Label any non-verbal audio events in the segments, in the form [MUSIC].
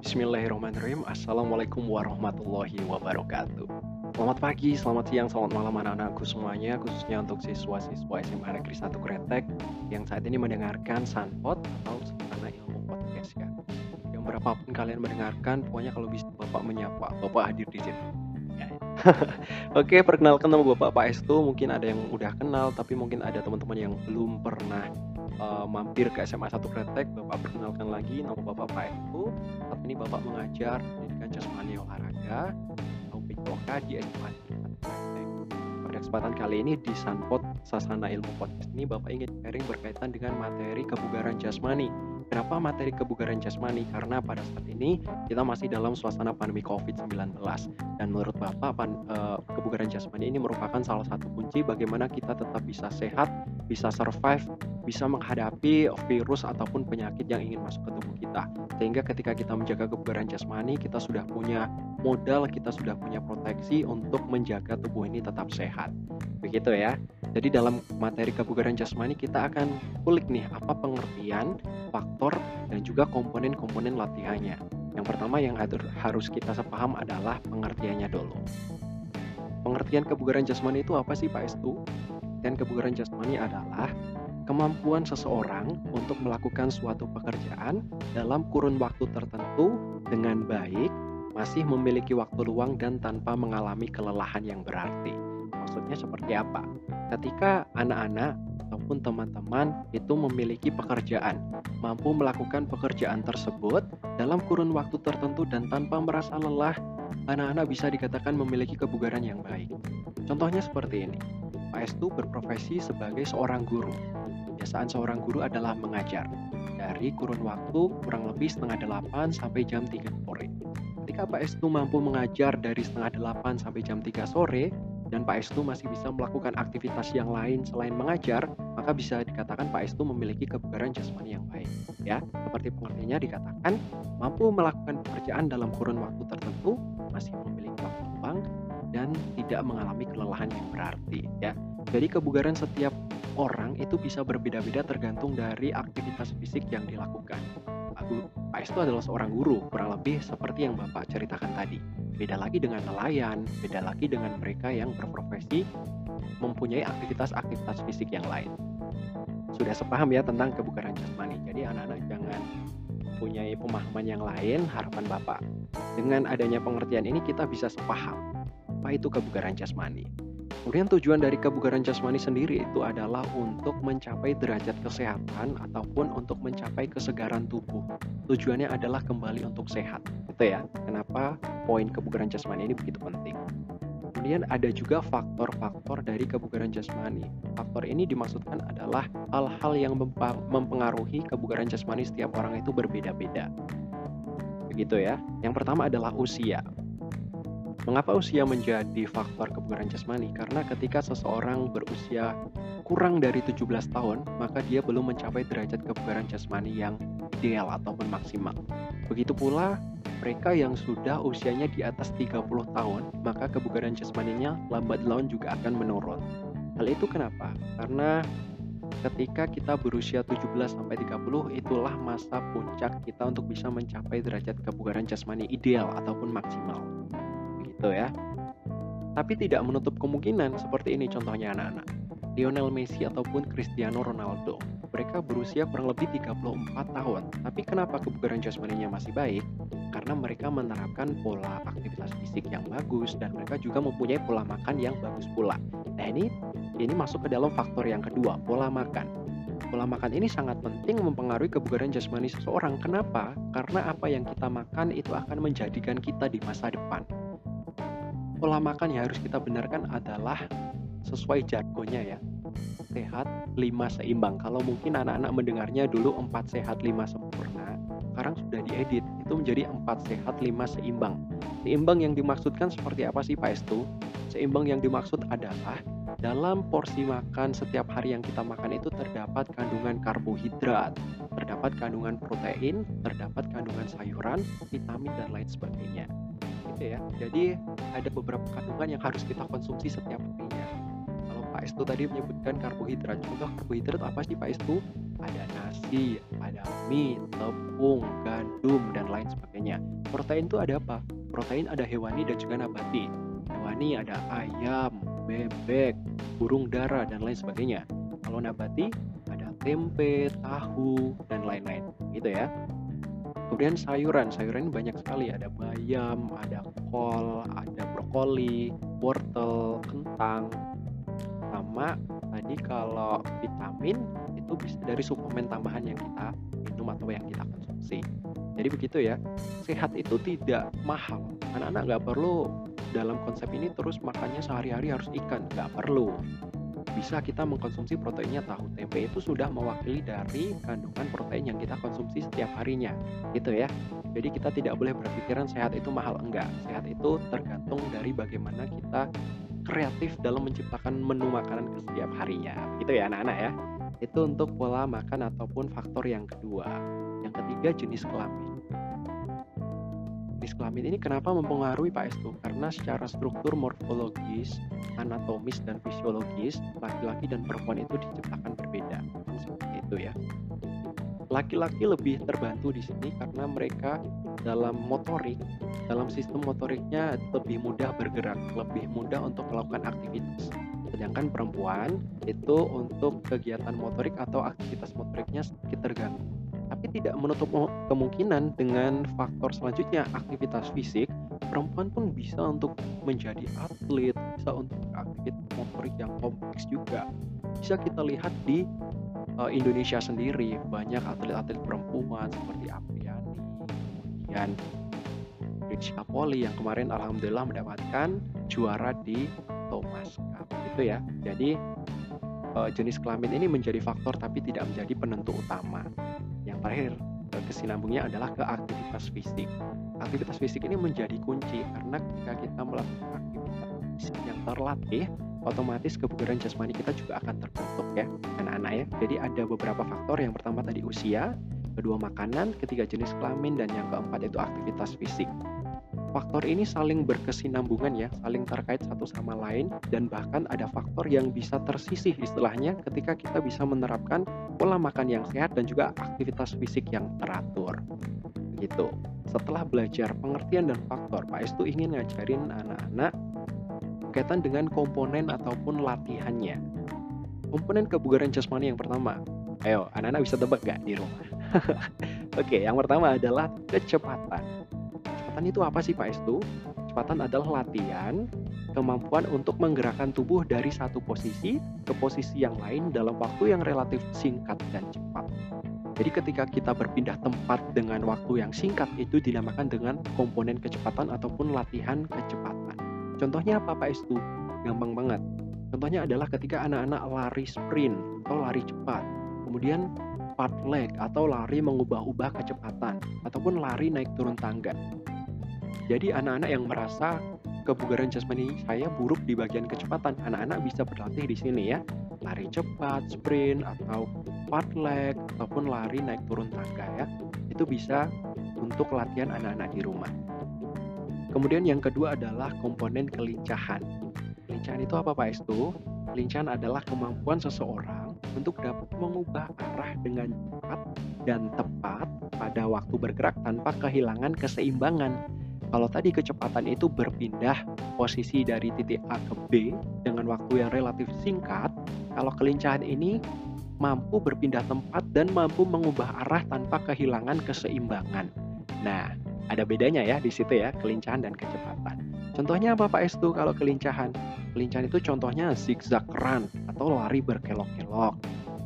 Bismillahirrahmanirrahim. Assalamualaikum warahmatullahi wabarakatuh. Selamat pagi, selamat siang, selamat malam anak-anakku semuanya Khususnya untuk siswa-siswa SMA Negeri 1 Kretek Yang saat ini mendengarkan Sunpot atau Sederhana Ilmu Podcast ya. Yang berapapun kalian mendengarkan Pokoknya kalau bisa Bapak menyapa Bapak hadir di sini. Ya. [LAUGHS] Oke, perkenalkan nama Bapak Pak Estu. Mungkin ada yang udah kenal Tapi mungkin ada teman-teman yang belum pernah uh, mampir ke SMA 1 Kretek, Bapak perkenalkan lagi nama Bapak Pak Estu. Saat ini Bapak mengajar pendidikan jasmani olahraga atau PJOK di SMA 1 Kretek. Pada kesempatan kali ini di Sunpot Sasana Ilmu Podcast ini Bapak ingin sharing berkaitan dengan materi kebugaran jasmani Kenapa materi kebugaran jasmani? Karena pada saat ini kita masih dalam suasana pandemi COVID-19 dan menurut Bapak pan, e, kebugaran jasmani ini merupakan salah satu kunci bagaimana kita tetap bisa sehat, bisa survive, bisa menghadapi virus ataupun penyakit yang ingin masuk ke tubuh kita. Sehingga ketika kita menjaga kebugaran jasmani, kita sudah punya modal, kita sudah punya proteksi untuk menjaga tubuh ini tetap sehat. Begitu ya. Jadi dalam materi kebugaran jasmani kita akan kulik nih apa pengertian, faktor, dan juga komponen-komponen latihannya. Yang pertama yang harus kita sepaham adalah pengertiannya dulu. Pengertian kebugaran jasmani itu apa sih Pak Estu? Dan kebugaran jasmani adalah kemampuan seseorang untuk melakukan suatu pekerjaan dalam kurun waktu tertentu dengan baik, masih memiliki waktu luang dan tanpa mengalami kelelahan yang berarti. Maksudnya seperti apa? Ketika anak-anak ataupun teman-teman itu memiliki pekerjaan, mampu melakukan pekerjaan tersebut dalam kurun waktu tertentu dan tanpa merasa lelah, anak-anak bisa dikatakan memiliki kebugaran yang baik. Contohnya seperti ini. Pak Estu berprofesi sebagai seorang guru. Kebiasaan seorang guru adalah mengajar dari kurun waktu kurang lebih setengah delapan sampai jam 3 sore. Ketika Pak Estu mampu mengajar dari setengah delapan sampai jam 3 sore, dan Pak Estu masih bisa melakukan aktivitas yang lain selain mengajar, maka bisa dikatakan Pak Estu memiliki kebugaran jasmani yang baik. Ya, seperti pengertiannya dikatakan mampu melakukan pekerjaan dalam kurun waktu tertentu, masih memiliki waktu luang dan tidak mengalami kelelahan yang berarti. Ya, jadi kebugaran setiap orang itu bisa berbeda-beda tergantung dari aktivitas fisik yang dilakukan. Pak Estu adalah seorang guru, kurang lebih seperti yang Bapak ceritakan tadi. Beda lagi dengan nelayan, beda lagi dengan mereka yang berprofesi mempunyai aktivitas-aktivitas fisik yang lain. Sudah sepaham ya tentang kebugaran jasmani. Jadi anak-anak jangan mempunyai pemahaman yang lain, harapan Bapak. Dengan adanya pengertian ini kita bisa sepaham apa itu kebugaran jasmani. Kemudian tujuan dari kebugaran jasmani sendiri itu adalah untuk mencapai derajat kesehatan ataupun untuk mencapai kesegaran tubuh. Tujuannya adalah kembali untuk sehat. Itu ya. Kenapa poin kebugaran jasmani ini begitu penting. Kemudian ada juga faktor-faktor dari kebugaran jasmani. Faktor ini dimaksudkan adalah hal-hal yang mempengaruhi kebugaran jasmani setiap orang itu berbeda-beda. Begitu ya. Yang pertama adalah usia. Mengapa usia menjadi faktor kebugaran jasmani? Karena ketika seseorang berusia kurang dari 17 tahun, maka dia belum mencapai derajat kebugaran jasmani yang ideal ataupun maksimal. Begitu pula mereka yang sudah usianya di atas 30 tahun, maka kebugaran jasmaninya lambat laun juga akan menurun. Hal itu kenapa? Karena ketika kita berusia 17 sampai 30 itulah masa puncak kita untuk bisa mencapai derajat kebugaran jasmani ideal ataupun maksimal gitu ya. Tapi tidak menutup kemungkinan seperti ini contohnya anak-anak. Lionel Messi ataupun Cristiano Ronaldo. Mereka berusia kurang lebih 34 tahun. Tapi kenapa kebugaran jasmaninya masih baik? Karena mereka menerapkan pola aktivitas fisik yang bagus dan mereka juga mempunyai pola makan yang bagus pula. Nah ini ini masuk ke dalam faktor yang kedua, pola makan. Pola makan ini sangat penting mempengaruhi kebugaran jasmani seseorang. Kenapa? Karena apa yang kita makan itu akan menjadikan kita di masa depan pola makan yang harus kita benarkan adalah sesuai jargonnya ya. Sehat lima seimbang. Kalau mungkin anak-anak mendengarnya dulu empat sehat lima sempurna sekarang sudah diedit itu menjadi empat sehat lima seimbang. Seimbang yang dimaksudkan seperti apa sih Pak Estu? Seimbang yang dimaksud adalah dalam porsi makan setiap hari yang kita makan itu terdapat kandungan karbohidrat, terdapat kandungan protein, terdapat kandungan sayuran, vitamin, dan lain sebagainya ya. Jadi ada beberapa kandungan yang harus kita konsumsi setiap harinya. Kalau Pak Estu tadi menyebutkan karbohidrat, contoh karbohidrat apa sih Pak Estu? Ada nasi, ada mie, tepung, gandum, dan lain sebagainya. Protein itu ada apa? Protein ada hewani dan juga nabati. Hewani ada ayam, bebek, burung dara, dan lain sebagainya. Kalau nabati ada tempe, tahu, dan lain-lain. Gitu ya. Kemudian sayuran, sayuran banyak sekali. Ada bayam, ada kol, ada brokoli, wortel, kentang, sama tadi kalau vitamin itu bisa dari suplemen tambahan yang kita minum atau yang kita konsumsi. Jadi begitu ya, sehat itu tidak mahal. Anak-anak nggak perlu dalam konsep ini terus makannya sehari-hari harus ikan, nggak perlu. Bisa kita mengkonsumsi proteinnya tahu tempe itu sudah mewakili dari kandungan protein yang kita konsumsi setiap harinya, gitu ya. Jadi kita tidak boleh berpikiran sehat itu mahal enggak. Sehat itu tergantung dari bagaimana kita kreatif dalam menciptakan menu makanan ke setiap harinya. Gitu ya anak-anak ya. Itu untuk pola makan ataupun faktor yang kedua. Yang ketiga jenis kelamin. Jenis kelamin ini kenapa mempengaruhi Pak Estu? Karena secara struktur morfologis, anatomis dan fisiologis, laki-laki dan perempuan itu diciptakan berbeda. Seperti itu ya. Laki-laki lebih terbantu di sini karena mereka dalam motorik, dalam sistem motoriknya lebih mudah bergerak, lebih mudah untuk melakukan aktivitas. Sedangkan perempuan itu untuk kegiatan motorik atau aktivitas motoriknya sedikit terganggu. Tapi tidak menutup kemungkinan dengan faktor selanjutnya aktivitas fisik, perempuan pun bisa untuk menjadi atlet, bisa untuk aktivitas motorik yang kompleks juga. Bisa kita lihat di uh, Indonesia sendiri banyak atlet-atlet perempuan seperti Apriani, kemudian Rizka Poli yang kemarin alhamdulillah mendapatkan juara di Thomas Cup gitu ya. Jadi uh, jenis kelamin ini menjadi faktor tapi tidak menjadi penentu utama. Terakhir uh, kesinambungnya adalah ke aktivitas fisik. Aktivitas fisik ini menjadi kunci karena ketika kita melakukan aktivitas fisik yang terlatih, otomatis kebugaran jasmani kita juga akan terbentuk ya anak-anak ya. Jadi ada beberapa faktor. Yang pertama tadi usia, kedua makanan, ketiga jenis kelamin, dan yang keempat itu aktivitas fisik. Faktor ini saling berkesinambungan ya, saling terkait satu sama lain dan bahkan ada faktor yang bisa tersisih istilahnya ketika kita bisa menerapkan pola makan yang sehat dan juga aktivitas fisik yang teratur. Gitu. Setelah belajar pengertian dan faktor, Pak Estu ingin ngajarin anak-anak berkaitan dengan komponen ataupun latihannya. Komponen kebugaran jasmani yang pertama, ayo anak-anak bisa tebak gak di rumah? [LAUGHS] Oke, yang pertama adalah kecepatan. Kecepatan itu apa sih Pak Estu? Kecepatan adalah latihan kemampuan untuk menggerakkan tubuh dari satu posisi ke posisi yang lain dalam waktu yang relatif singkat dan cepat. Jadi ketika kita berpindah tempat dengan waktu yang singkat itu dinamakan dengan komponen kecepatan ataupun latihan kecepatan. Contohnya apa Pak Estu? Gampang banget. Contohnya adalah ketika anak-anak lari sprint atau lari cepat. Kemudian part leg atau lari mengubah-ubah kecepatan ataupun lari naik turun tangga. Jadi anak-anak yang merasa kebugaran jasmani saya buruk di bagian kecepatan, anak-anak bisa berlatih di sini ya. Lari cepat, sprint atau part leg ataupun lari naik turun tangga ya. Itu bisa untuk latihan anak-anak di rumah. Kemudian yang kedua adalah komponen kelincahan. Kelincahan itu apa Pak Estu? Kelincahan adalah kemampuan seseorang untuk dapat mengubah arah dengan cepat dan tepat pada waktu bergerak tanpa kehilangan keseimbangan kalau tadi kecepatan itu berpindah posisi dari titik A ke B dengan waktu yang relatif singkat, kalau kelincahan ini mampu berpindah tempat dan mampu mengubah arah tanpa kehilangan keseimbangan. Nah, ada bedanya ya di situ ya, kelincahan dan kecepatan. Contohnya apa Pak Estu kalau kelincahan? Kelincahan itu contohnya zigzag run atau lari berkelok-kelok.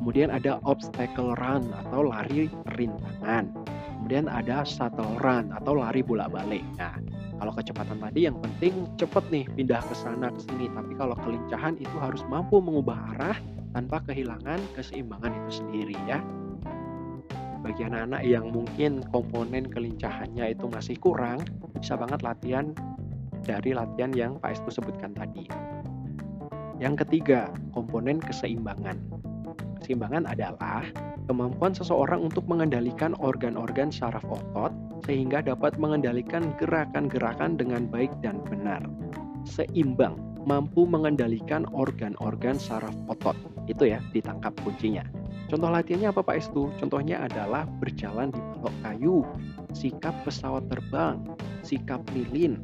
Kemudian ada obstacle run atau lari rintangan. Kemudian ada shuttle run atau lari bolak-balik. Nah, kalau kecepatan tadi yang penting cepet nih pindah ke sana ke sini. Tapi kalau kelincahan itu harus mampu mengubah arah tanpa kehilangan keseimbangan itu sendiri ya. Bagi anak-anak yang mungkin komponen kelincahannya itu masih kurang, bisa banget latihan dari latihan yang Pak Estu sebutkan tadi. Yang ketiga, komponen keseimbangan. Keseimbangan adalah kemampuan seseorang untuk mengendalikan organ-organ saraf otot sehingga dapat mengendalikan gerakan-gerakan dengan baik dan benar. Seimbang, mampu mengendalikan organ-organ saraf otot. Itu ya, ditangkap kuncinya. Contoh latihannya apa Pak Estu? Contohnya adalah berjalan di balok kayu, sikap pesawat terbang, sikap lilin,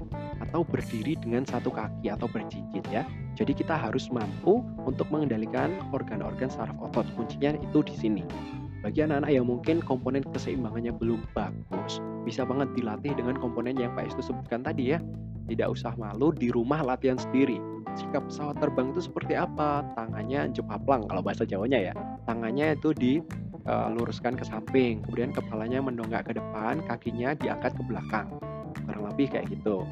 atau berdiri dengan satu kaki atau berjinjit ya. Jadi kita harus mampu untuk mengendalikan organ-organ saraf otot. Kuncinya itu di sini. Bagi anak-anak yang mungkin komponen keseimbangannya belum bagus, bisa banget dilatih dengan komponen yang Pak Estu sebutkan tadi ya. Tidak usah malu di rumah latihan sendiri. Sikap pesawat terbang itu seperti apa? Tangannya jepaplang kalau bahasa Jawanya ya. Tangannya itu diluruskan ke samping, kemudian kepalanya mendongak ke depan, kakinya diangkat ke belakang. Kurang lebih kayak gitu.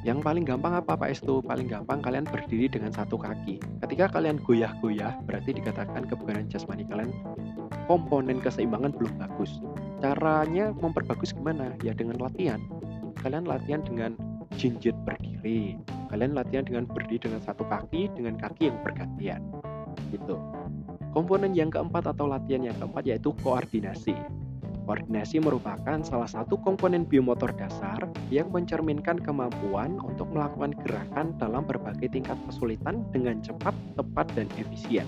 Yang paling gampang apa Pak Estu? Paling gampang kalian berdiri dengan satu kaki. Ketika kalian goyah-goyah, berarti dikatakan kebugaran jasmani kalian komponen keseimbangan belum bagus. Caranya memperbagus gimana? Ya dengan latihan. Kalian latihan dengan jinjit berdiri. Kalian latihan dengan berdiri dengan satu kaki, dengan kaki yang bergantian. Gitu. Komponen yang keempat atau latihan yang keempat yaitu koordinasi. Koordinasi merupakan salah satu komponen biomotor dasar yang mencerminkan kemampuan untuk melakukan gerakan dalam berbagai tingkat kesulitan dengan cepat, tepat, dan efisien.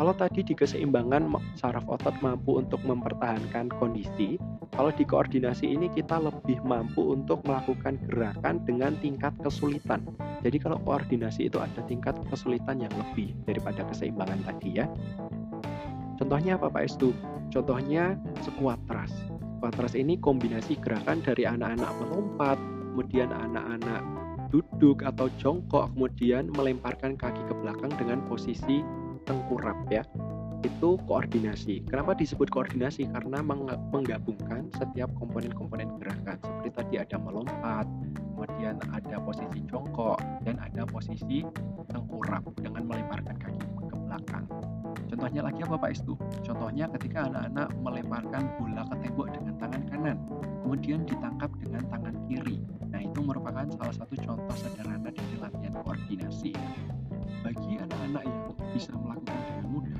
Kalau tadi di keseimbangan saraf otot mampu untuk mempertahankan kondisi, kalau di koordinasi ini kita lebih mampu untuk melakukan gerakan dengan tingkat kesulitan. Jadi kalau koordinasi itu ada tingkat kesulitan yang lebih daripada keseimbangan tadi ya. Contohnya apa Pak Estu? Contohnya squat thrust. Squat thrust ini kombinasi gerakan dari anak-anak melompat, kemudian anak-anak duduk atau jongkok, kemudian melemparkan kaki ke belakang dengan posisi tengkurap ya. Itu koordinasi. Kenapa disebut koordinasi? Karena menggabungkan setiap komponen-komponen gerakan. Seperti tadi ada melompat, kemudian ada posisi jongkok, dan ada posisi tengkurap dengan melemparkan kaki ke belakang. Contohnya lagi apa Pak Estu? Contohnya ketika anak-anak melemparkan bola ke tembok dengan tangan kanan, kemudian ditangkap dengan tangan kiri. Nah, itu merupakan salah satu contoh sederhana dari latihan koordinasi. Bagi anak-anak yang bisa melakukan dengan mudah,